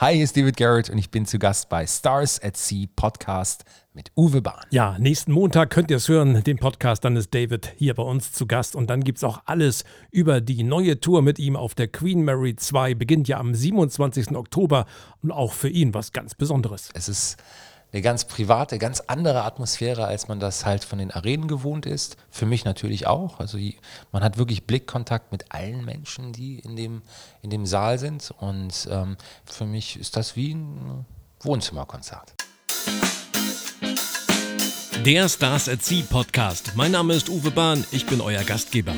Hi, hier ist David Garrett und ich bin zu Gast bei Stars at Sea Podcast mit Uwe Bahn. Ja, nächsten Montag könnt ihr es hören, den Podcast. Dann ist David hier bei uns zu Gast und dann gibt es auch alles über die neue Tour mit ihm auf der Queen Mary 2. Beginnt ja am 27. Oktober und auch für ihn was ganz Besonderes. Es ist eine ganz private, ganz andere Atmosphäre, als man das halt von den Arenen gewohnt ist. Für mich natürlich auch. Also man hat wirklich Blickkontakt mit allen Menschen, die in dem, in dem Saal sind. Und ähm, für mich ist das wie ein Wohnzimmerkonzert. Der Stars at Sea Podcast. Mein Name ist Uwe Bahn, ich bin euer Gastgeber.